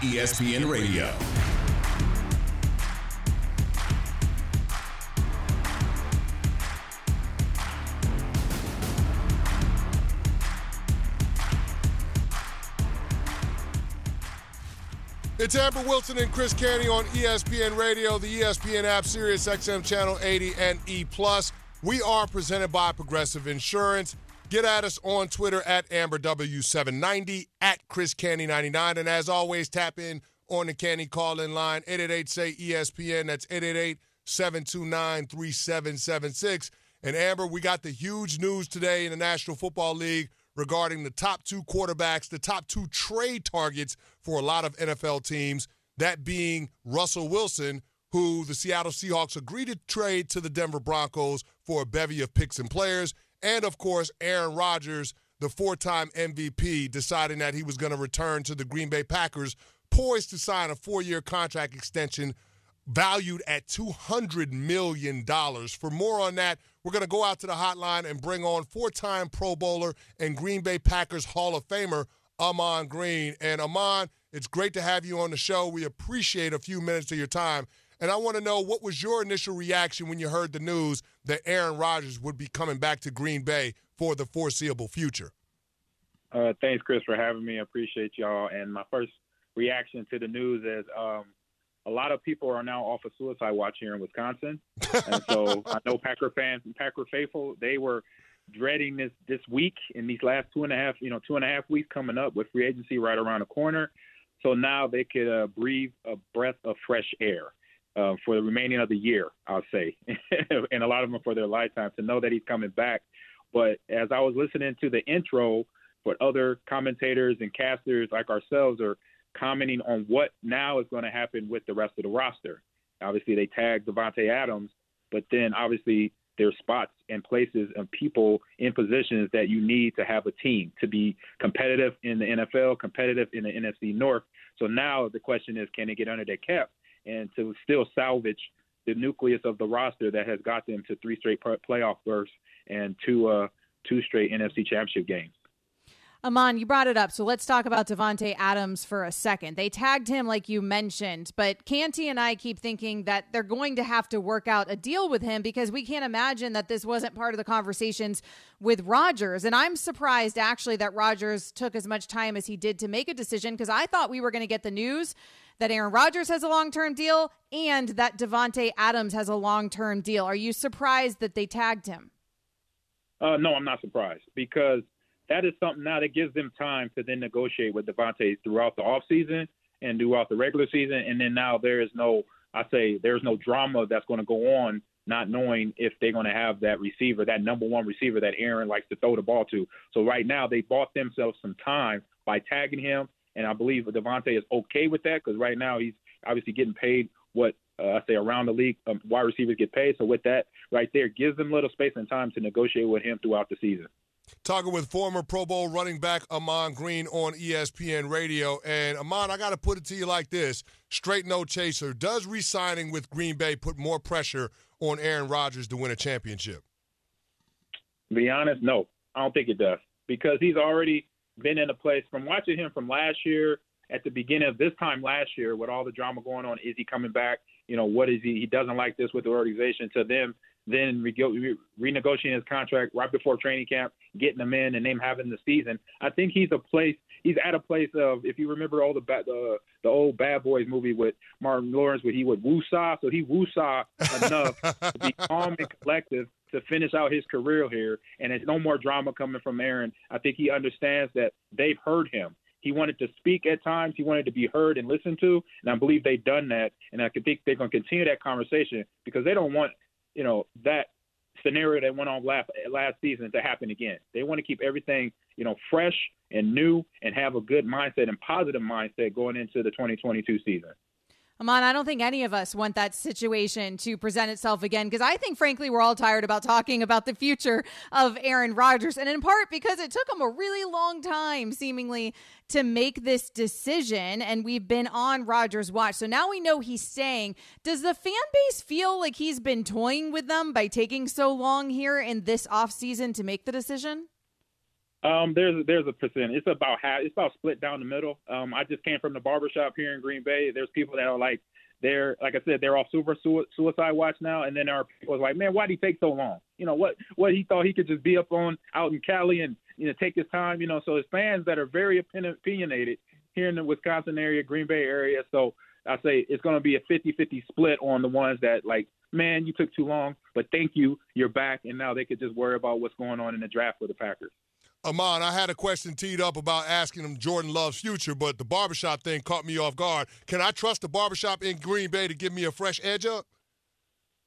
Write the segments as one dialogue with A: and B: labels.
A: ESPN Radio.
B: It's Amber Wilson and Chris Canty on ESPN Radio, the ESPN app, Sirius XM Channel 80 and E+. We are presented by Progressive Insurance. Get at us on Twitter at AmberW790, at Chris Canty99. And as always, tap in on the Canty call-in line, 888-SAY-ESPN. That's 888-729-3776. And Amber, we got the huge news today in the National Football League regarding the top two quarterbacks, the top two trade targets for a lot of NFL teams, that being Russell Wilson, who the Seattle Seahawks agreed to trade to the Denver Broncos for a bevy of picks and players, and of course, Aaron Rodgers, the four time MVP, deciding that he was going to return to the Green Bay Packers, poised to sign a four year contract extension valued at $200 million. For more on that, we're going to go out to the hotline and bring on four time Pro Bowler and Green Bay Packers Hall of Famer, Ahman Green. And Ahman, it's great to have you on the show. We appreciate a few minutes of your time. And I want to know what was your initial reaction when you heard the news that Aaron Rodgers would be coming back to Green Bay for the foreseeable future?
C: Uh, thanks, Chris, for having me. I appreciate y'all. And my first reaction to the news is um, a lot of people are now off of suicide watch here in Wisconsin, and so I know Packer fans and Packer faithful they were dreading this this week in these last two and a half you know two and a half weeks coming up with free agency right around the corner. So now they could uh, breathe a breath of fresh air. Uh, for the remaining of the year, I'll say, and a lot of them for their lifetime to know that he's coming back. But as I was listening to the intro, what other commentators and casters like ourselves are commenting on what now is going to happen with the rest of the roster. Obviously, they tagged Davante Adams, but then obviously there's spots and places and people in positions that you need to have a team to be competitive in the NFL, competitive in the NFC North. So now the question is, can they get under their cap and to still salvage the nucleus of the roster that has got them to three straight playoff berths and two uh, two straight NFC Championship games.
D: Ahman, you brought it up, so let's talk about Davante Adams for a second. They tagged him like you mentioned, but Canty and I keep thinking that they're going to have to work out a deal with him because we can't imagine that this wasn't part of the conversations with Rodgers. And I'm surprised actually that Rodgers took as much time as he did to make a decision because I thought we were going to get the news that Aaron Rodgers has a long-term deal and that Davante Adams has a long-term deal. Are you surprised that they tagged him?
C: Uh, no, I'm not surprised because that is something now that gives them time to then negotiate with Davante throughout the offseason and throughout the regular season. And then now there is no, I say, there's no drama that's going to go on not knowing if they're going to have that receiver, that number one receiver that Aaron likes to throw the ball to. So right now they bought themselves some time by tagging him, and I believe Davante is okay with that because right now he's obviously getting paid what uh, I say around the league um, wide receivers get paid. So with that right there, gives them a little space and time to negotiate with him throughout the season.
B: Talking with former Pro Bowl running back Ahman Green on ESPN Radio. And Ahman, I got to put it to you like this straight no chaser. Does re signing with Green Bay put more pressure on Aaron Rodgers to win a championship?
C: To be honest, no. I don't think it does because he's already been in a place from watching him from last year at the beginning of this time last year with all the drama going on. Is he coming back? You know, what is he? He doesn't like this with the organization. To them, then re- renegotiating his contract right before training camp, getting him in, and them having the season. I think he's a place. He's at a place of, if you remember all the the, the old Bad Boys movie with Martin Lawrence, where he would woosah, so he woosah enough to be calm and collective to finish out his career here, and there's no more drama coming from Aaron. I think he understands that they've heard him. He wanted to speak at times. He wanted to be heard and listened to, and I believe they've done that. And I think they're going to continue that conversation because they don't want you know that scenario that went on last last season to happen again. They want to keep everything you know fresh and new and have a good mindset and positive mindset going into the 2022 season.
D: Ahman, I don't think any of us want that situation to present itself again because I think, frankly, we're all tired about talking about the future of Aaron Rodgers. And in part because it took him a really long time, seemingly, to make this decision. And we've been on Rodgers' watch. So now we know he's staying. Does the fan base feel like he's been toying with them by taking so long here in this offseason to make the decision?
C: Um, there's there's a percent. It's about half. It's about split down the middle. Um, I just came from the barbershop here in Green Bay. There's people that are like they're like I said they're all super suicide watch now, and then there are people like, man, why did he take so long? You know what? What he thought he could just be up on out in Cali and you know take his time. You know, so it's fans that are very opinionated here in the Wisconsin area, Green Bay area. So I say it's going to be a 50-50 split on the ones that like, man, you took too long, but thank you, you're back, and now they could just worry about what's going on in the draft for the Packers.
B: Ahman, I had a question teed up about asking him Jordan Love's future, but the barbershop thing caught me off guard. Can I trust the barbershop in Green Bay to give me a fresh edge up?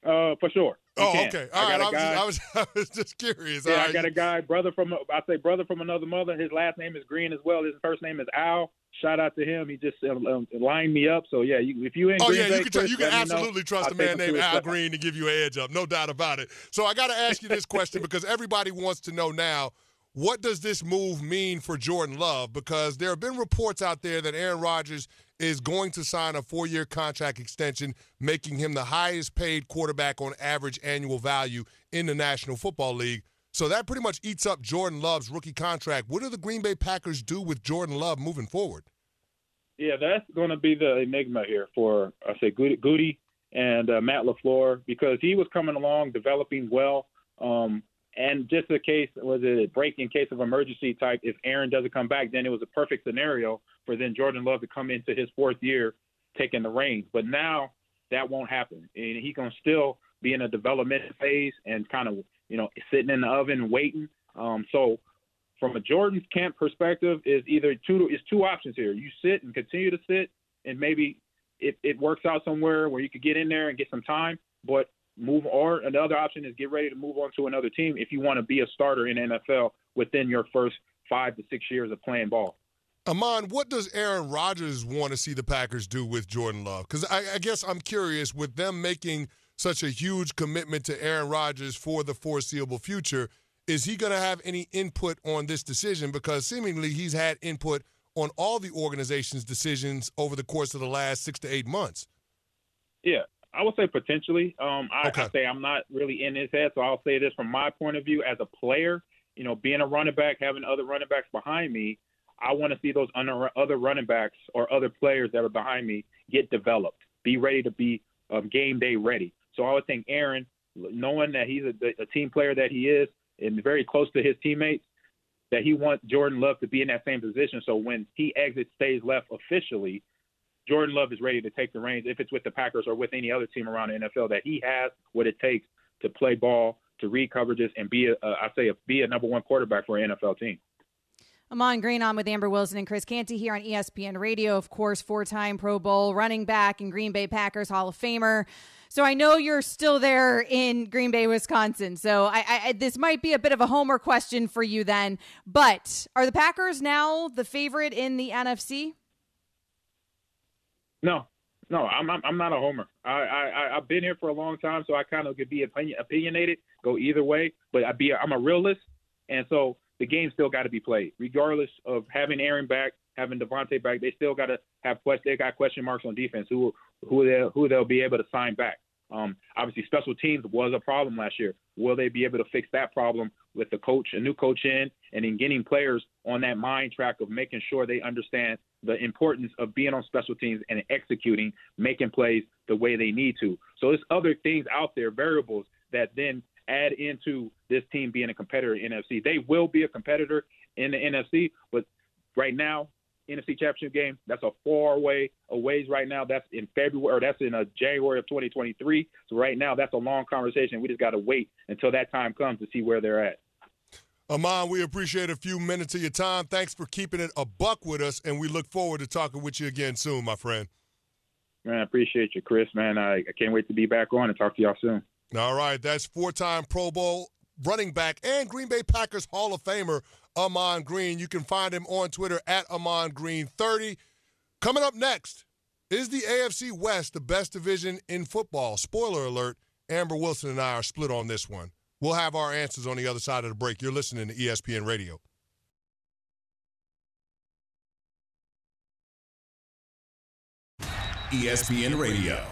C: Uh, for sure.
B: You oh, can. okay. All I right. I was, just, I was, I was just curious.
C: Yeah,
B: right.
C: I got a guy, brother from I say brother from another mother. His last name is Green as well. His first name is Al. Shout out to him. He just um, um lined me up. So yeah, you, if you ain't.
B: Oh
C: Green
B: yeah,
C: Bay,
B: you can
C: Chris,
B: you can absolutely trust I'll a man named Al Green to give you an edge up. No doubt about it. So I got to ask you this question because everybody wants to know now. What does this move mean for Jordan Love? Because there have been reports out there that Aaron Rodgers is going to sign a four year contract extension, making him the highest paid quarterback on average annual value in the National Football League. So that pretty much eats up Jordan Love's rookie contract. What do the Green Bay Packers do with Jordan Love moving forward?
C: Yeah, that's going to be the enigma here for, I say, Gutey and uh, Matt LaFleur because he was coming along, developing well. Um, and just a case was it a break in case of emergency type. If Aaron doesn't come back, then it was a perfect scenario for then Jordan Love to come into his fourth year taking the reins. But now that won't happen, and he can still be in a development phase and kind of you know sitting in the oven waiting. Um, so from a Jordan's camp perspective, is either two is two options here. You sit and continue to sit, and maybe it, it works out somewhere where you could get in there and get some time. But move or another option is get ready to move on to another team if you want to be a starter in NFL within your first five to six years of playing ball.
B: Ahman, what does Aaron Rodgers want to see the Packers do with Jordan Love? Because I, I, guess I'm curious with them making such a huge commitment to Aaron Rodgers for the foreseeable future. Is he going to have any input on this decision? Because seemingly he's had input on all the organization's decisions over the course of the last six to eight months.
C: Yeah, I would say potentially. Um, I, okay. I say I'm not really in his head, so I'll say this from my point of view as a player. You know, being a running back, having other running backs behind me, I want to see those other running backs or other players that are behind me get developed, be ready to be um, game day ready. So I would think Aaron, knowing that he's a, a team player that he is and very close to his teammates, that he wants Jordan Love to be in that same position. So when he exits, stays left officially, Jordan Love is ready to take the reins if it's with the Packers or with any other team around the NFL that he has what it takes to play ball, to read coverages, and be a, uh, I say a, be a number one quarterback for an NFL team.
D: Ahman Green on with Amber Wilson and Chris Canty here on ESPN Radio. Of course, four time Pro Bowl running back and Green Bay Packers Hall of Famer. So I know you're still there in Green Bay, Wisconsin. So I, I, this might be a bit of a homer question for you then. But are the Packers now the favorite in the NFC?
C: No, no, I'm I'm, I'm not a homer. I, I I've been here for a long time, so I kind of could be opinion, opinionated, go either way. But I be I'm a realist, and so the game still got to be played, regardless of having Aaron back, having Davante back. They still got to have question. They got question marks on defense. Who who they who they'll be able to sign back. Um, obviously, special teams was a problem last year. Will they be able to fix that problem with the coach, a new coach in, and in getting players on that mind track of making sure they understand the importance of being on special teams and executing, making plays the way they need to. So there's other things out there, variables that then add into this team being a competitor in NFC. They will be a competitor in the NFC, but right now, NFC Championship game, that's a far way a ways right now. That's in February, or that's in a uh, January of 2023. So right now, that's a long conversation. We just got to wait until that time comes to see where they're at.
B: Ahman, we appreciate a few minutes of your time. Thanks for keeping it a buck with us, and we look forward to talking with you again soon, my friend.
C: Man, I appreciate you, Chris. Man, I, I can't wait to be back on and talk to y'all soon.
B: All right, that's four-time Pro Bowl running back and Green Bay Packers Hall of Famer Ahman Green. You can find him on Twitter at Ahman Green 30. Coming up next, is the AFC West the best division in football? Spoiler alert: Amber Wilson and I are split on this one. We'll have our answers on the other side of the break. You're listening to ESPN Radio.
A: ESPN Radio.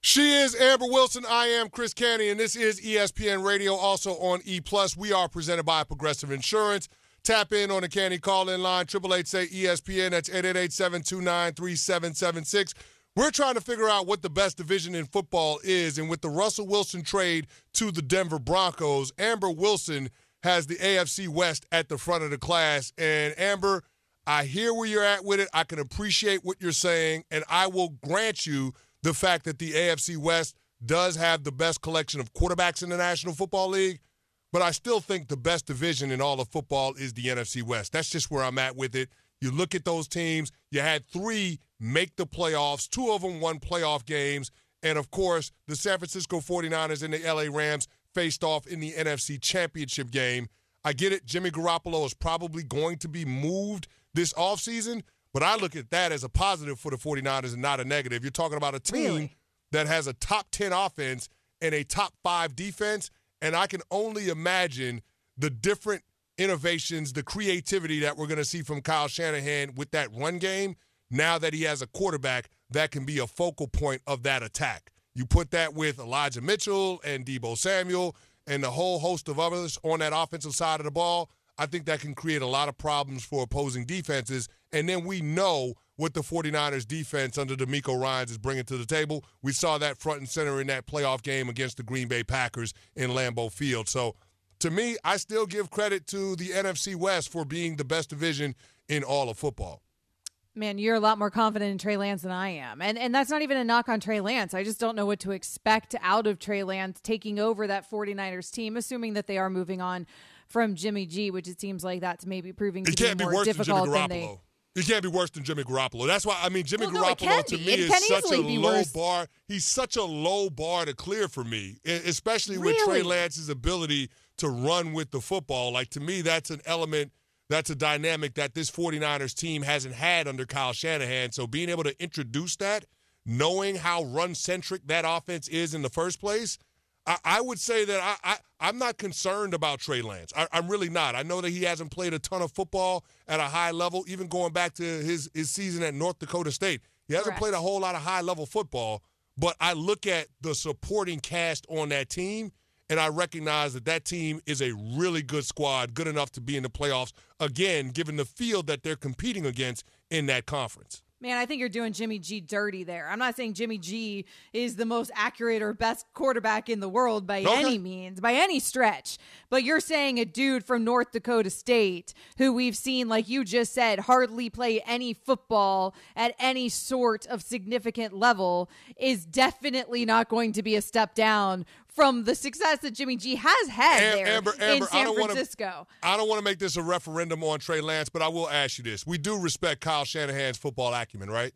B: She is Amber Wilson. I am Chris Canty, and this is ESPN Radio, also on E Plus. We are presented by Progressive Insurance. Tap in on the Canty call-in line, 888 say ESPN. That's 888-729-3776. We're trying to figure out what the best division in football is, and with the Russell Wilson trade to the Denver Broncos, Amber Wilson has the AFC West at the front of the class. And Amber, I hear where you're at with it. I can appreciate what you're saying, and I will grant you – the fact that the AFC West does have the best collection of quarterbacks in the National Football League, but I still think the best division in all of football is the NFC West. That's just where I'm at with it. You look at those teams, you had three make the playoffs, two of them won playoff games, and of course, the San Francisco 49ers and the LA Rams faced off in the NFC Championship game. I get it, Jimmy Garoppolo is probably going to be moved this offseason, but I look at that as a positive for the 49ers and not a negative. You're talking about a team
D: really?
B: that has a top 10 offense and a top five defense. And I can only imagine the different innovations, the creativity that we're going to see from Kyle Shanahan with that run game now that he has a quarterback that can be a focal point of that attack. You put that with Elijah Mitchell and Deebo Samuel and the whole host of others on that offensive side of the ball. I think that can create a lot of problems for opposing defenses. And then we know what the 49ers defense under DeMeco Ryans is bringing to the table. We saw that front and center in that playoff game against the Green Bay Packers in Lambeau Field. So to me, I still give credit to the NFC West for being the best division in all of football.
D: Man, you're a lot more confident in Trey Lance than I am. And and that's not even a knock on Trey Lance. I just don't know what to expect out of Trey Lance taking over that 49ers team, assuming that they are moving on from Jimmy G, which it seems like that's maybe proving to
B: it can't
D: be
B: more
D: be difficult
B: than,
D: than they.
B: He can't be worse than Jimmy Garoppolo. That's why I mean Jimmy
D: well,
B: Garoppolo
D: no,
B: to
D: be.
B: me
D: it
B: is such a low
D: worse.
B: bar. He's such a low bar to clear for me, especially with
D: really?
B: Trey Lance's ability to run with the football. Like to me, that's an element, that's a dynamic that this 49ers team hasn't had under Kyle Shanahan. So being able to introduce that, knowing how run centric that offense is in the first place, I, I would say that I, I, am not concerned about Trey Lance. I, I'm really not. I know that he hasn't played a ton of football at a high level, even going back to his, his season at North Dakota State. He hasn't
D: Correct.
B: played a whole lot of high level football, but I look at the supporting cast on that team and I recognize that that team is a really good squad, good enough to be in the playoffs again, given the field that they're competing against in that conference.
D: Man, I think you're doing Jimmy G dirty there. I'm not saying Jimmy G is the most accurate or best quarterback in the world by
B: Okay.
D: any means, by any stretch. But you're saying a dude from North Dakota State who we've seen, like you just said, hardly play any football at any sort of significant level is definitely not going to be a step down from the success that Jimmy G has had
B: Am-
D: there
B: Amber,
D: in
B: Amber, I
D: San
B: don't wanna-
D: Francisco.
B: I don't want to make this a referendum on Trey Lance, but I will ask you this. We do respect Kyle Shanahan's football acumen, right?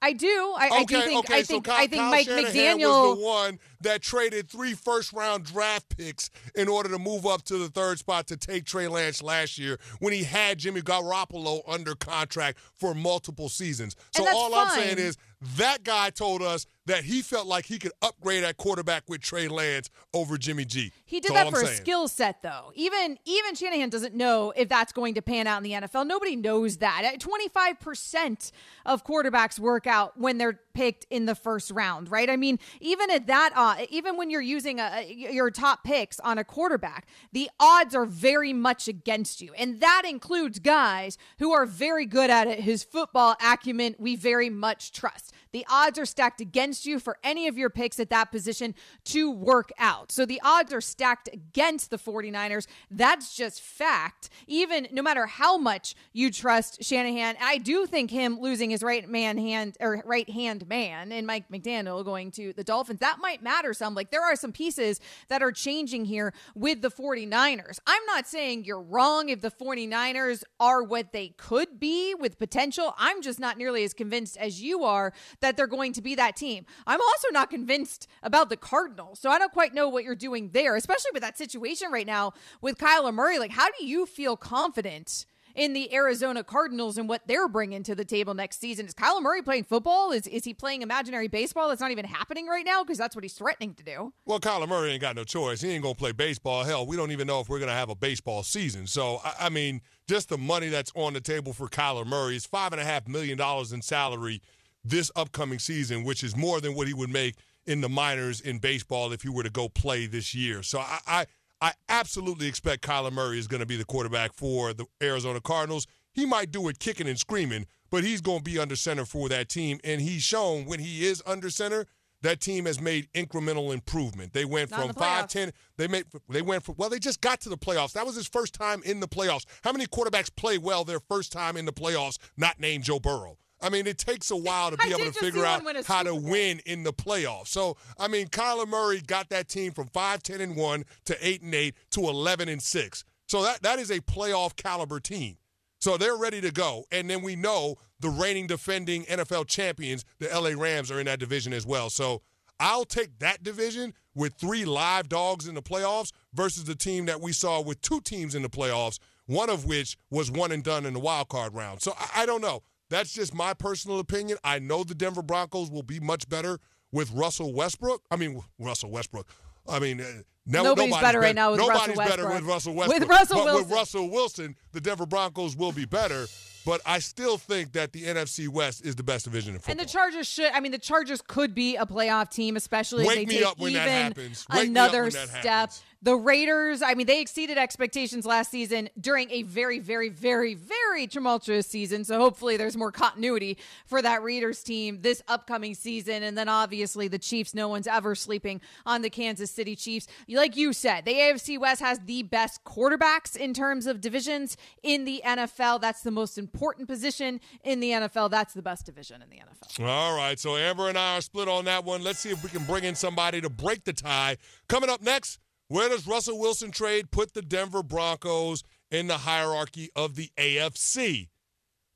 D: I do. I, I do think.
B: okay.
D: I
B: so. Kyle,
D: I think
B: Kyle
D: Mike
B: Shanahan
D: McDaniel.
B: was the one that traded three first round draft picks in order to move up to the third spot to take Trey Lance last year when he had Jimmy Garoppolo under contract for multiple seasons. So all I'm saying is that guy told us that he felt like he could upgrade at quarterback with Trey Lance over Jimmy G.
D: He did
B: That's
D: that for a skill set, though. Even even Shanahan doesn't know if that's going to pan out in the NFL. Nobody knows that. Twenty five percent of quarterbacks work out when they're picked in the first round, right? I mean, even at that, uh, even when you're using a, your top picks on a quarterback, the odds are very much against you, and that includes guys who are very good at it. His football acumen, we very much trust. The odds are stacked against you for any of your picks at that position to work out. So the odds are stacked against the 49ers. That's just fact. Even no matter how much you trust Shanahan, I do think him losing his right man hand or right hand man and Mike McDaniel going to the Dolphins, that might matter some. Like there are some pieces that are changing here with the 49ers. I'm not saying you're wrong if the 49ers are what they could be with potential. I'm just not nearly as convinced as you are that they're going to be that team. I'm also not convinced about the Cardinals. So I don't quite know what you're doing there, especially with that situation right now with Kyler Murray. Like, how do you feel confident? In the Arizona Cardinals and what they're bringing to the table next season. Is Kyler Murray playing football? Is is he playing imaginary baseball that's not even happening right now? Because that's what he's threatening to do.
B: Well, Kyler Murray ain't got no choice. He ain't to play baseball. Hell, we don't even know if we're to have a baseball season. So, I, I mean, just the money that's on the table for Kyler Murray is $5.5 million in salary this upcoming season, which is more than what he would make in the minors in baseball if he were to go play this year. So I, I, I absolutely expect Kyler Murray is going to be the quarterback for the Arizona Cardinals. He might do it kicking and screaming, but he's going to be under center for that team. And he's shown when he is under center, that team has made incremental improvement. They went
D: Not
B: from
D: the 5
B: 10. They made they went from well, they just got to the playoffs. That was his first time in the playoffs. How many quarterbacks play well their first time in the playoffs? Not named Joe Burrow. I mean, it takes a while to be able to figure out how to win in the playoffs. So, I mean, Kyler Murray got that team from 5 10 and 1 to 8 and 8 to 11 and 6. So that that is a playoff caliber team. So they're ready to go. And then we know the reigning defending NFL champions, the LA Rams, are in that division as well. So I'll take that division with three live dogs in the playoffs versus the team that we saw with two teams in the playoffs, one of which was one and done in the wild card round. So I, I don't know. That's just my personal opinion. I know the Denver Broncos will be much better with Russell Westbrook. I mean, Russell Westbrook. I mean, uh, no,
D: Nobody's better right now with
B: nobody's
D: Russell
B: better
D: Westbrook.
B: with Russell
D: With Russell
B: but
D: Wilson.
B: with Russell Wilson, the Denver Broncos will be better. But I still think that the NFC West is the best division in football.
D: And the Chargers should. I mean, the Chargers could be a playoff team, especially
B: Wake
D: if they
B: me
D: take
B: up when
D: even
B: that happens. Wake me up
D: another step. The Raiders. I mean, they exceeded expectations last season during a very, very, very, very tumultuous season. So hopefully, there's more continuity for that Raiders team this upcoming season. And then obviously the Chiefs. No one's ever sleeping on the Kansas City Chiefs. Like you said, the AFC West has the best quarterbacks in terms of divisions in the NFL. That's the most important position in the NFL. That's the best division in the NFL.
B: All right, so Amber and I are split on that one. Let's see if we can bring in somebody to break the tie. Coming up next, where does Russell Wilson trade put the Denver Broncos in the hierarchy of the AFC?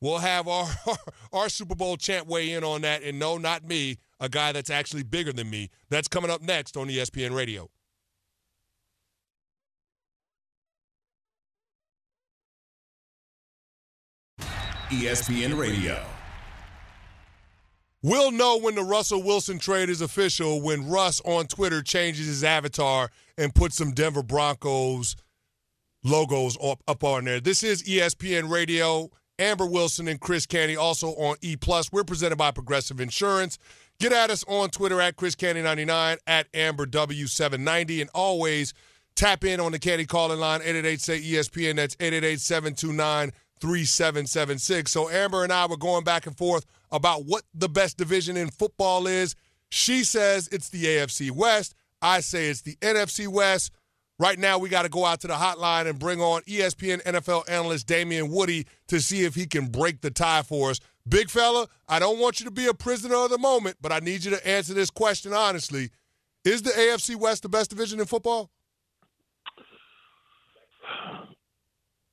B: We'll have our our Super Bowl chant weigh in on that, and no, not me, a guy that's actually bigger than me. That's coming up next on ESPN Radio.
A: ESPN Radio.
B: We'll know when the Russell Wilson trade is official when Russ on Twitter changes his avatar and puts some Denver Broncos logos up, up on there. This is ESPN Radio. Amber Wilson and Chris Canty also on E Plus. We're presented by Progressive Insurance. Get at us on Twitter at Chris Canty99 at Amber W790 and always tap in on the Canty calling line 888 say ESPN. That's 888 729 3776. So Amber and I were going back and forth about what the best division in football is. She says it's the AFC West. I say it's the NFC West. Right now, we got to go out to the hotline and bring on ESPN NFL analyst Damien Woody to see if he can break the tie for us. Big fella, I don't want you to be a prisoner of the moment, but I need you to answer this question honestly. Is the AFC West the best division in football?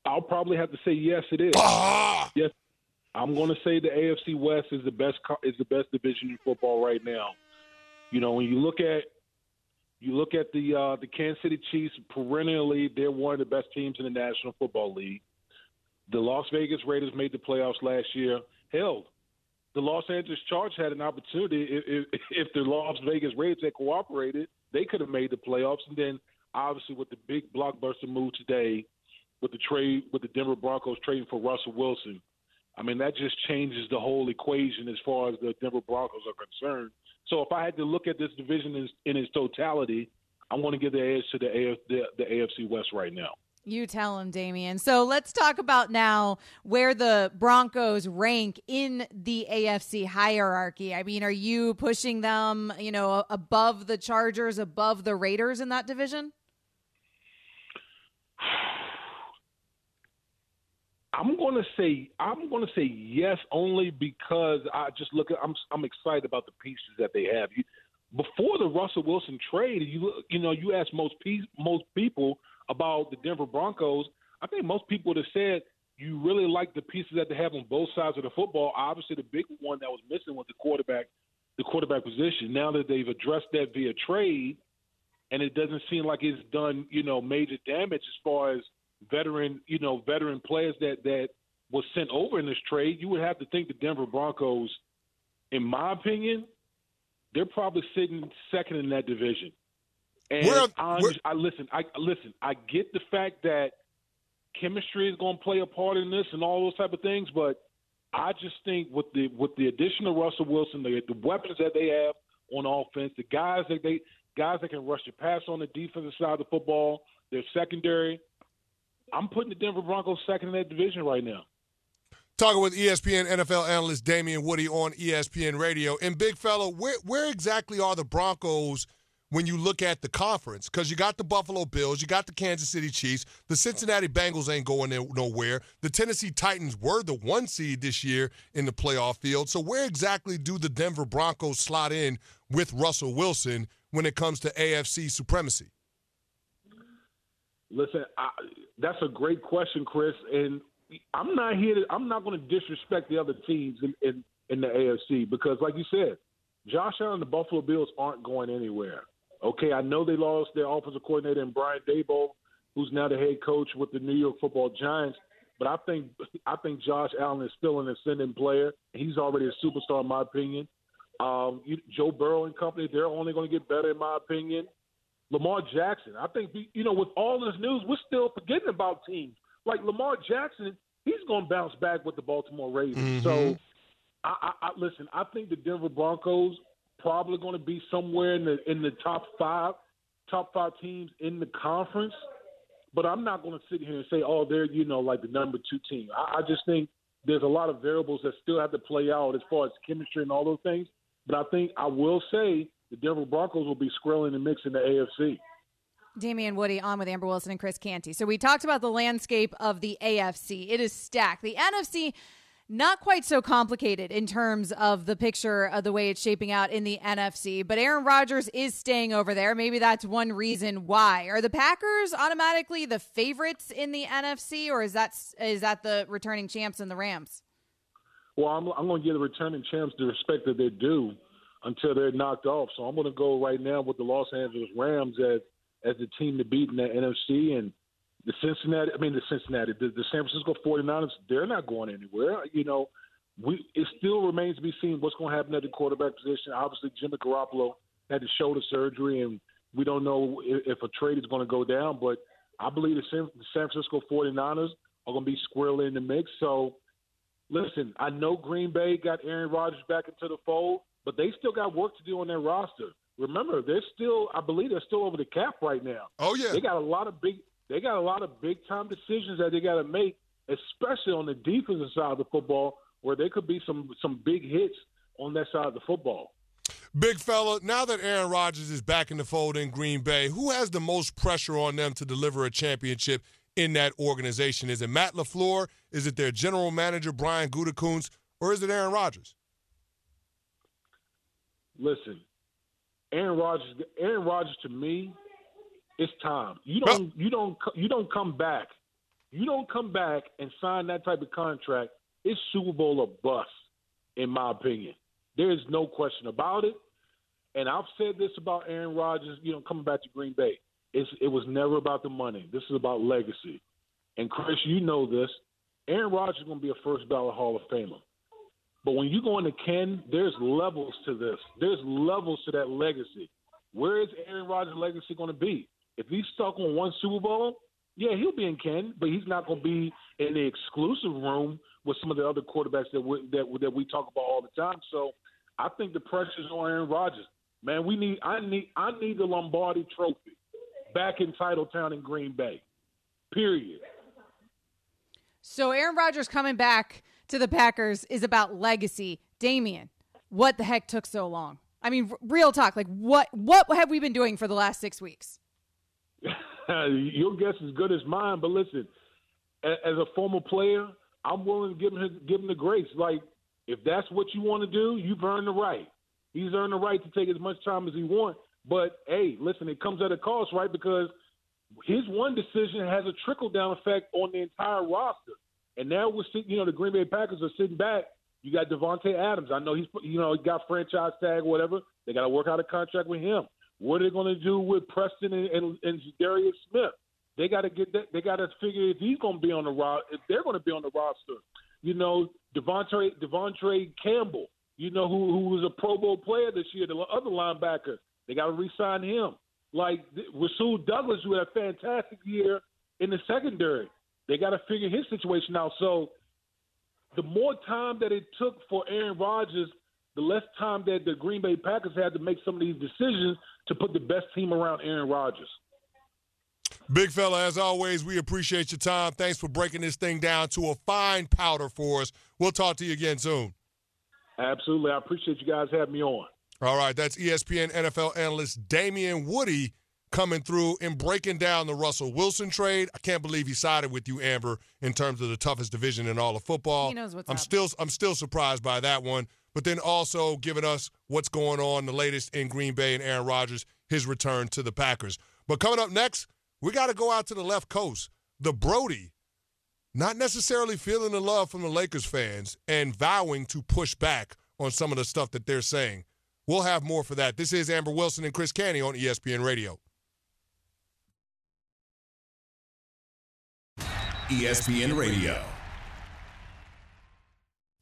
E: I'll probably have to say yes, it is.
B: Ah!
E: Yes, I'm going to say the AFC West is the best is the best division in football right now. You know, when you look at you look at the uh, the Kansas City Chiefs, perennially they're one of the best teams in the National Football League. The Las Vegas Raiders made the playoffs last year. Hell, the Los Angeles Chargers had an opportunity if, if, if the Las Vegas Raiders had cooperated, they could have made the playoffs. And then, obviously, with the big blockbuster move today, with the trade with the Denver Broncos trading for Russell Wilson, I mean that just changes the whole equation as far as the Denver Broncos are concerned. So if I had to look at this division in, in its totality, I'm going to give the edge to the, AF, the the AFC West right now.
D: You tell him, Damien. So let's talk about now where the Broncos rank in the AFC hierarchy. I mean, are you pushing them, you know, above the Chargers, above the Raiders in that division?
E: I'm going to say I'm going to say yes only because I just look at I'm I'm excited about the pieces that they have. You, before the Russell Wilson trade, you you know you ask most pe- most people about the Denver Broncos. I think most people would have said you really like the pieces that they have on both sides of the football. Obviously, the big one that was missing was the quarterback the quarterback position. Now that they've addressed that via trade, and it doesn't seem like it's done you know major damage as far as veteran, you know, veteran players that that was sent over in this trade, you would have to think the Denver Broncos, in my opinion, they're probably sitting second in that division. And
B: Where-
E: I,
B: where-
E: I listen, I listen, I get the fact that chemistry is going to play a part in this and all those type of things, but I just think with the with the addition of Russell Wilson, the, the weapons that they have on offense. The guys that they guys that can rush the pass on the defensive side of the football. Their secondary. I'm putting the Denver Broncos second in that division right now.
B: Talking with ESPN NFL analyst Damien Woody on ESPN Radio. And big fella, where where exactly are the Broncos when you look at the conference? Because you got the Buffalo Bills, you got the Kansas City Chiefs, the Cincinnati Bengals ain't going nowhere. The Tennessee Titans were the one seed this year in the playoff field. So where exactly do the Denver Broncos slot in with Russell Wilson when it comes to AFC supremacy?
E: Listen, I, that's a great question, Chris. And I'm not here. To, I'm not going to disrespect the other teams in, in in the AFC because, like you said, Josh Allen and the Buffalo Bills aren't going anywhere. Okay, I know they lost their offensive coordinator and Brian Daboll, who's now the head coach with the New York Football Giants. But I think I think Josh Allen is still an ascending player. He's already a superstar, in my opinion. Um, you, Joe Burrow and company, they're only going to get better, in my opinion. Lamar Jackson, I think, you know, with all this news, we're still forgetting about teams. Like Lamar Jackson, he's going to bounce back with the Baltimore Ravens. Mm-hmm. So, I, I, I, listen, I think the Denver Broncos probably going to be somewhere in the in the top five, top five teams in the conference. But I'm not going to sit here and say, oh, they're you know like the number two team. I, I just think there's a lot of variables that still have to play out as far as chemistry and all those things. But I think I will say the Denver Broncos will be squarely the mix in the AFC.
D: Damien Woody on with Amber Wilson and Chris Canty. So we talked about the landscape of the AFC. It is stacked. The NFC not quite so complicated in terms of the picture of the way it's shaping out in the NFC, but Aaron Rodgers is staying over there. Maybe that's one reason why. Are the Packers automatically the favorites in the NFC, or is that is that the returning champs and the Rams?
E: Well, I'm, I'm going to give the returning champs the respect that they're due until they're knocked off. So I'm going to go right now with the Los Angeles Rams as as the team to beat in the NFC and the Cincinnati. I mean the Cincinnati, the, the San Francisco 49ers. They're not going anywhere. You know, we it still remains to be seen what's going to happen at the quarterback position. Obviously, Jimmy Garoppolo had the shoulder surgery, and we don't know if, if a trade is going to go down. But I believe the San, the San Francisco 49ers are going to be squarely in the mix. So, listen, I know Green Bay got Aaron Rodgers back into the fold but they still got work to do on their roster. Remember, they're still, I believe, they're still over the cap right now.
B: Oh yeah,
E: they got a lot of big, they got a lot of big time decisions that they got to make, especially on the defensive side of the football, where there could be some some big hits on that side of the football.
B: Big fella, now that Aaron Rodgers is back in the fold in Green Bay, who has the most pressure on them to deliver a championship in that organization? Is it Matt LaFleur? Is it their general manager, Brian Gutekunst? Or is it Aaron Rodgers?
E: Listen, Aaron Rodgers. Aaron Rodgers to me, it's time. You don't. You don't. You don't come back. You don't come back and sign that type of contract. It's Super Bowl or bust, in my opinion. There is no question about it. And I've said this about Aaron Rodgers. You know, coming back to Green Bay, it's, it was never about the money. This is about legacy. And Chris, you know this. Aaron Rodgers is going to be a first ballot Hall of Famer. But when you go into Canton, there's levels to this. There's levels to that legacy. Where is Aaron Rodgers' legacy going to be? If he's stuck on one Super Bowl, yeah, he'll be in Canton, but he's not going to be in the exclusive room with some of the other quarterbacks that we, that, that we talk about all the time. So I think the pressure's on Aaron Rodgers. Man, we need I need I need the Lombardi Trophy back in Titletown in Green Bay. Period.
D: So Aaron Rodgers coming back to the Packers is about legacy. Damien, what the heck took so long? I mean, real talk. Like, what what have we been doing for the last six weeks?
E: Your guess is good as mine. But listen, as a former player, I'm willing to give him give him the grace. Like, if that's what you want to do, you've earned the right. He's earned the right to take as much time as he wants. But hey, listen, it comes at a cost, right? Because his one decision has a trickle down effect on the entire roster. And now we're sitting, you know, the Green Bay Packers are sitting back. You got Davante Adams. I know he's, you know, he got franchise tag, whatever. They got to work out a contract with him. What are they going to do with Preston and, and, and Darius Smith? They got to get that. They got to figure if he's going to be on the roster, if they're going to be on the roster. You know, Devontae De'Vondre Campbell. You know who who was a Pro Bowl player this year, the other linebacker. They got to re-sign him. Like Rasul Douglas, who had a fantastic year in the secondary. They got to figure his situation out. So the more time that it took for Aaron Rodgers, the less time that the Green Bay Packers had to make some of these decisions to put the best team around Aaron Rodgers.
B: Big fella, as always, we appreciate your time. Thanks for breaking this thing down to a fine powder for us. We'll talk to you again soon.
E: Absolutely. I appreciate you guys having me on.
B: All right, that's ESPN NFL analyst Damien Woody coming through and breaking down the Russell Wilson trade. I can't believe he sided with you, Amber, in terms of the toughest division in all of football.
D: He knows what's
B: I'm
D: up.
B: still I'm still surprised by that one. But then also giving us what's going on, the latest in Green Bay and Aaron Rodgers, his return to the Packers. But coming up next, we got to go out to the left coast. The Brodie, not necessarily feeling the love from the Lakers fans and vowing to push back on some of the stuff that they're saying. We'll have more for that. This is Amber Wilson and Chris Canty on ESPN Radio.
A: ESPN Radio.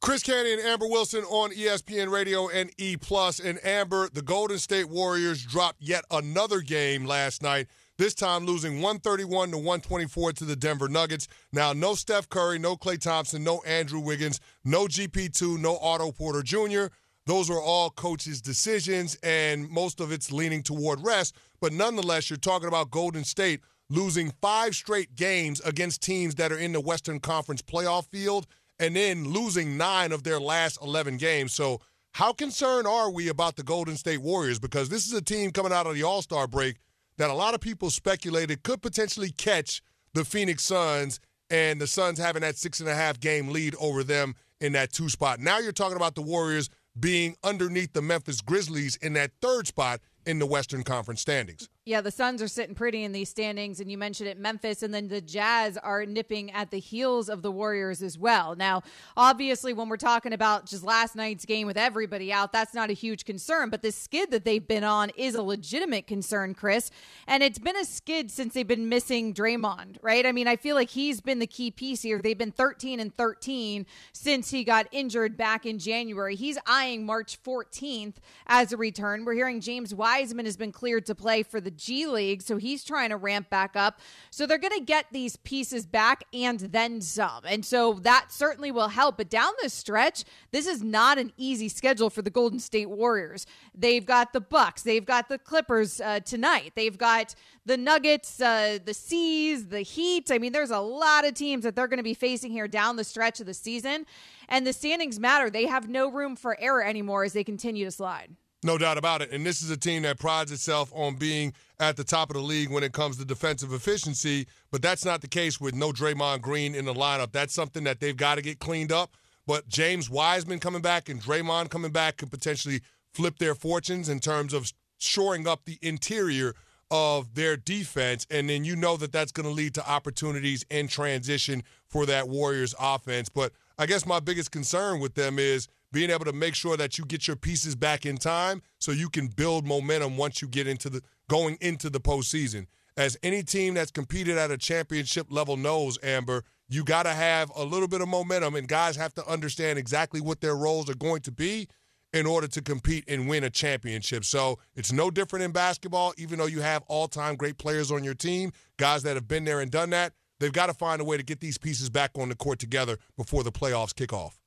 B: Chris Canty and Amber Wilson on ESPN Radio and E Plus. And Amber, the Golden State Warriors dropped yet another game last night. This time losing 131 to 124 to the Denver Nuggets. Now, no Steph Curry, no Klay Thompson, no Andrew Wiggins, no GP2, no Otto Porter Jr. Those are all coaches' decisions, and most of it's leaning toward rest. But nonetheless, you're talking about Golden State losing five straight games against teams that are in the Western Conference playoff field and then losing nine of their last 11 games. So, how concerned are we about the Golden State Warriors? Because this is a team coming out of the All Star break that a lot of people speculated could potentially catch the Phoenix Suns and the Suns having that six and a half game lead over them in that two spot. Now you're talking about the Warriors being underneath the Memphis Grizzlies in that third spot in the Western Conference standings.
D: Yeah, the Suns are sitting pretty in these standings, and you mentioned it, Memphis, and then the Jazz are nipping at the heels of the Warriors as well. Now, obviously, when we're talking about just last night's game with everybody out, that's not a huge concern, but the skid that they've been on is a legitimate concern, Chris. And it's been a skid since they've been missing Draymond, right? I mean, I feel like he's been the key piece here. They've been 13 and 13 since he got injured back in January. He's eyeing March 14th as a return. We're hearing James Wiseman has been cleared to play for the G League, so he's trying to ramp back up. So they're going to get these pieces back and then some. And so that certainly will help. But down the stretch, this is not an easy schedule for the Golden State Warriors. They've got the Bucks, they've got the Clippers uh, tonight, they've got the Nuggets, uh, the Seas, the Heat. I mean, there's a lot of teams that they're going to be facing here down the stretch of the season. And the standings matter. They have no room for error anymore as they continue to slide.
B: No doubt about it. And this is a team that prides itself on being at the top of the league when it comes to defensive efficiency, but that's not the case with no Draymond Green in the lineup. That's something that they've got to get cleaned up. But James Wiseman coming back and Draymond coming back could potentially flip their fortunes in terms of shoring up the interior of their defense. And then you know that that's going to lead to opportunities in transition for that Warriors offense. But I guess my biggest concern with them is being able to make sure that you get your pieces back in time so you can build momentum once you get into the going into the postseason. As any team that's competed at a championship level knows, Amber, you got to have a little bit of momentum, and guys have to understand exactly what their roles are going to be in order to compete and win a championship. So it's no different in basketball, even though you have all time great players on your team, guys that have been there and done that. They've got to find a way to get these pieces back on the court together before the playoffs kick off.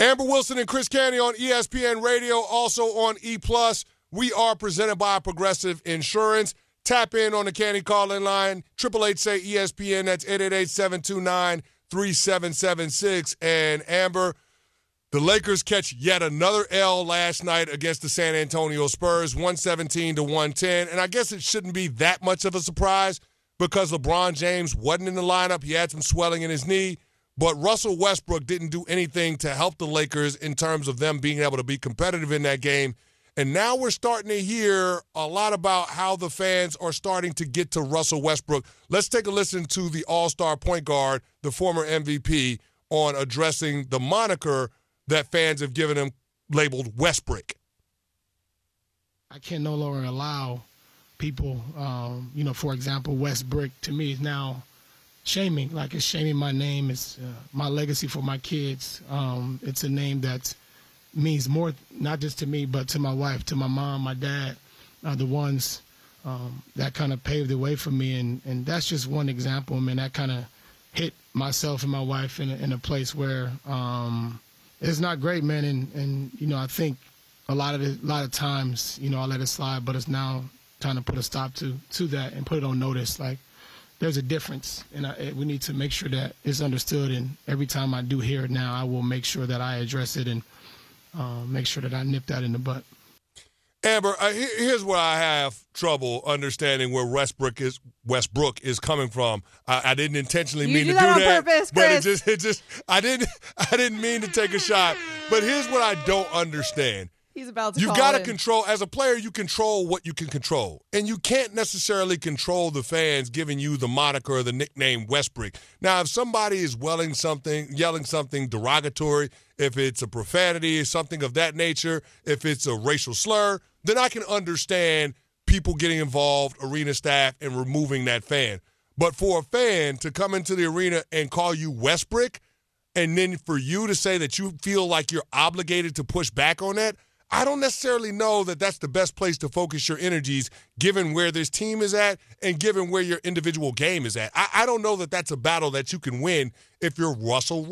B: Amber Wilson and Chris Canty on ESPN Radio, also on E Plus. We are presented by Progressive Insurance. Tap in on the Canty calling line, triple eight say ESPN. That's 888-729-3776. And Amber, the Lakers catch yet another L last night against the San Antonio Spurs, 117 to 110. And I guess it shouldn't be that much of a surprise because LeBron James wasn't in the lineup. He had some swelling in his knee. But Russell Westbrook didn't do anything to help the Lakers in terms of them being able to be competitive in that game. And now we're starting to hear a lot about how the fans are starting to get to Russell Westbrick. Let's take a listen to the All Star point guard, the former MVP, on addressing the moniker that fans have given him labeled Westbrick.
F: I can no longer allow people, um, you know, for example, Westbrook to me is now shaming. Like it's shaming my name. It's uh, my legacy for my kids. Um, it's a name that means more, not just to me, but to my wife, to my mom, my dad, are the ones um, that kind of paved the way for me. And, and that's just one example. I mean, that kind of hit myself and my wife in a, in a place where um, it's not great, man. And, and, you know, I think a lot of it, a lot of times, you know, I let it slide, but it's now time to put a stop to to that and put it on notice. Like there's a difference, and I, we need to make sure that it's understood. And every time I do hear it now, I will make sure that I address it and uh, make sure that I nip that in the butt.
B: Amber, uh, here's where I have trouble understanding where Westbrook is Westbrook is coming from. I, I didn't intentionally
D: you
B: mean
D: do
B: to
D: that
B: do that,
D: purpose,
B: but it just it just I didn't I didn't mean to take a shot. But here's what I don't understand.
D: He's about to.
B: You've got to control as a player. You control what you can control, and you can't necessarily control the fans giving you the moniker or the nickname Westbrick. Now, if somebody is welling something, yelling something derogatory, if it's a profanity, something of that nature, if it's a racial slur, then I can understand people getting involved, arena staff, and removing that fan. But for a fan to come into the arena and call you Westbrick, and then for you to say that you feel like you're obligated to push back on that, I don't necessarily know that that's the best place to focus your energies given where this team is at and given where your individual game is at. I, I don't know that that's a battle that you can win if you're Russell.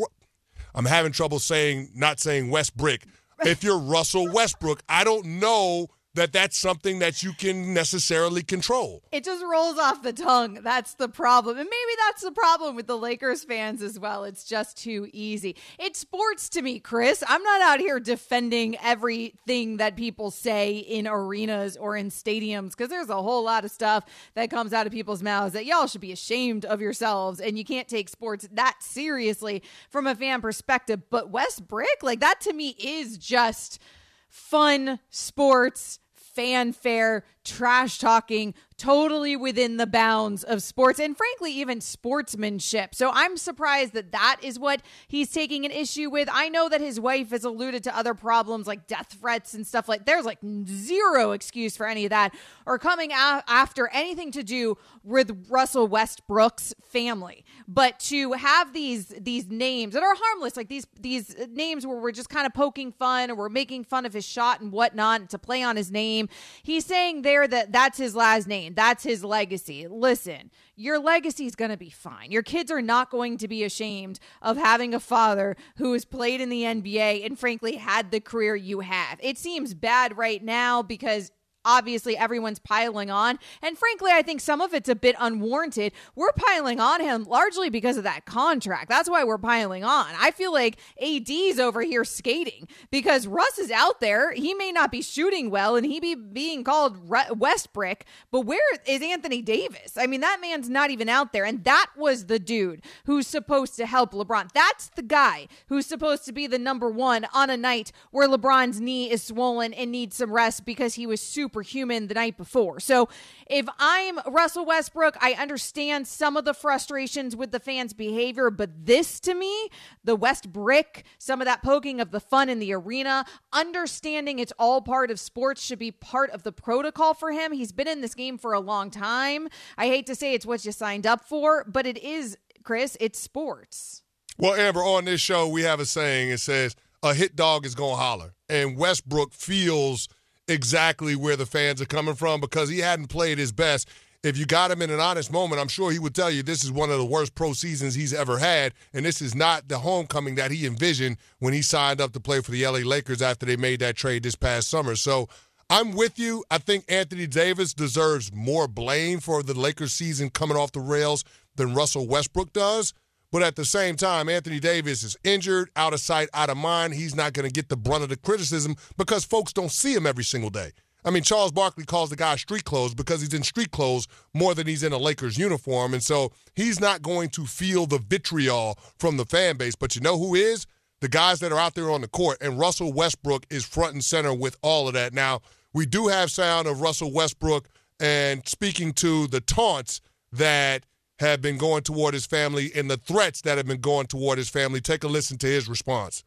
B: I'm having trouble saying, not saying Westbrick. If you're Russell Westbrook, I don't know that that's something that you can necessarily control.
D: It just rolls off the tongue. That's the problem. And maybe that's the problem with the Lakers fans as well. It's just too easy. It's sports to me, Chris. I'm not out here defending everything that people say in arenas or in stadiums because there's a whole lot of stuff that comes out of people's mouths that y'all should be ashamed of yourselves and you can't take sports that seriously from a fan perspective. But Westbrick, like that to me is just fun sports fanfare, trash talking, totally within the bounds of sports and frankly even sportsmanship. So I'm surprised that that is what he's taking an issue with. I know that his wife has alluded to other problems like death threats and stuff like there's like zero excuse for any of that or coming a- after anything to do with Russell Westbrook's family. But to have these these names that are harmless like these these names where we're just kind of poking fun or we're making fun of his shot and whatnot to play on his name, he's saying there that that's his last name that's his legacy. Listen, your legacy is going to be fine. Your kids are not going to be ashamed of having a father who has played in the NBA and frankly had the career you have. It seems bad right now because obviously everyone's piling on. And frankly, I think some of it's a bit unwarranted. We're piling on him largely because of that contract. That's why we're piling on. I feel like AD's over here skating because Russ is out there. He may not be shooting well and he be being called Westbrick, but where is Anthony Davis? I mean, that man's not even out there. And that was the dude who's supposed to help LeBron. That's the guy who's supposed to be the number one on a night where LeBron's knee is swollen and needs some rest because he was super superhuman the night before. So if I'm Russell Westbrook, I understand some of the frustrations with the fans' behavior, but this to me, the Westbrick, some of that poking of the fun in the arena, understanding it's all part of sports should be part of the protocol for him. He's been in this game for a long time. I hate to say it's what you signed up for, but it is, Chris, it's sports.
B: Well, Amber, on this show, we have a saying. It says, a hit dog is going to holler. And Westbrook feels exactly where the fans are coming from because he hadn't played his best. If you got him in an honest moment, I'm sure he would tell you this is one of the worst pro seasons he's ever had, and this is not the homecoming that he envisioned when he signed up to play for the LA Lakers after they made that trade this past summer. So I'm with you. I think Anthony Davis deserves more blame for the Lakers season coming off the rails than Russell Westbrook does. But at the same time, Anthony Davis is injured, out of sight, out of mind. He's not going to get the brunt of the criticism because folks don't see him every single day. I mean, Charles Barkley calls the guy street clothes because he's in street clothes more than he's in a Lakers uniform. And so he's not going to feel the vitriol from the fan base. But you know who is? The guys that are out there on the court. And Russell Westbrook is front and center with all of that. Now, we do have sound of Russell Westbrook and speaking to the taunts that have been going toward his family and the threats that have been going toward his family. Take a listen to his response.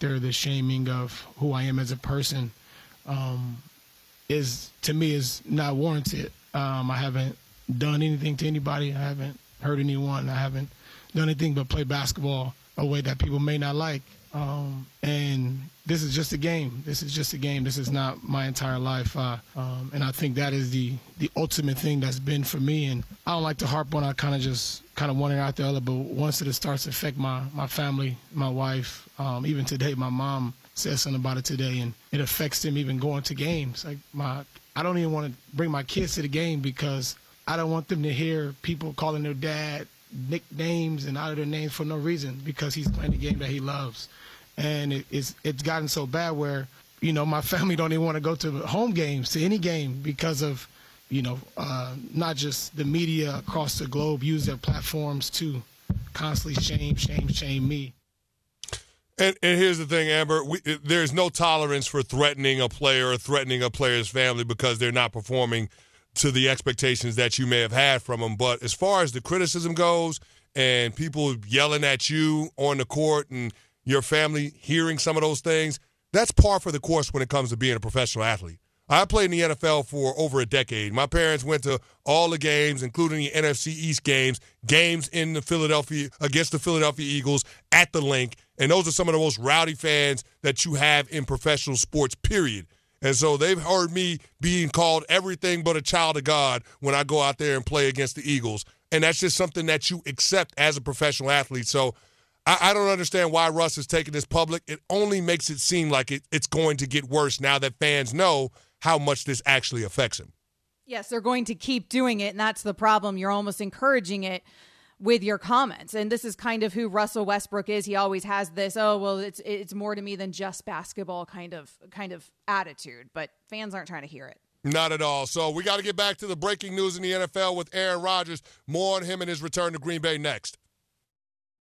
F: The shaming of who I am as a person um, is to me is not warranted. Um, I haven't done anything to anybody. I haven't hurt anyone. I haven't done anything but play basketball a way that people may not like. Um, and this is just a game. This is just a game. This is not my entire life. Uh, um, and I think that is the the ultimate thing that's been for me. And I don't like to harp on. I kind of just kind of one out the other. But once it starts to affect my my family, my wife, um, even today, my mom said something about it today, and it affects them even going to games. Like my, I don't even want to bring my kids to the game because I don't want them to hear people calling their dad nicknames and out of their names for no reason because he's playing the game that he loves. And it, it's it's gotten so bad where you know my family don't even want to go to home games to any game because of you know uh, not just the media across the globe use their platforms to constantly shame, shame, shame me.
B: And, and here's the thing, Amber. We, there's no tolerance for threatening a player or threatening a player's family because they're not performing to the expectations that you may have had from them. But as far as the criticism goes and people yelling at you on the court and your family hearing some of those things, that's par for the course when it comes to being a professional athlete. I played in the NFL for over a decade. My parents went to all the games, including the NFC East games, games in the Philadelphia against the Philadelphia Eagles at the Linc, and those are some of the most rowdy fans that you have in professional sports. Period. And so they've heard me being called everything but a child of God when I go out there and play against the Eagles. And that's just something that you accept as a professional athlete. So I, I don't understand why Russ is taking this public. It only makes it seem like it, it's going to get worse now that fans know how much this actually affects him.
D: Yes, they're going to keep doing it. And that's the problem. You're almost encouraging it with your comments. And this is kind of who Russell Westbrook is. He always has this, oh well, it's it's more to me than just basketball kind of kind of attitude. But fans aren't trying to hear it.
B: Not at all. So we got to get back to the breaking news in the NFL with Aaron Rodgers. More on him and his return to Green Bay next.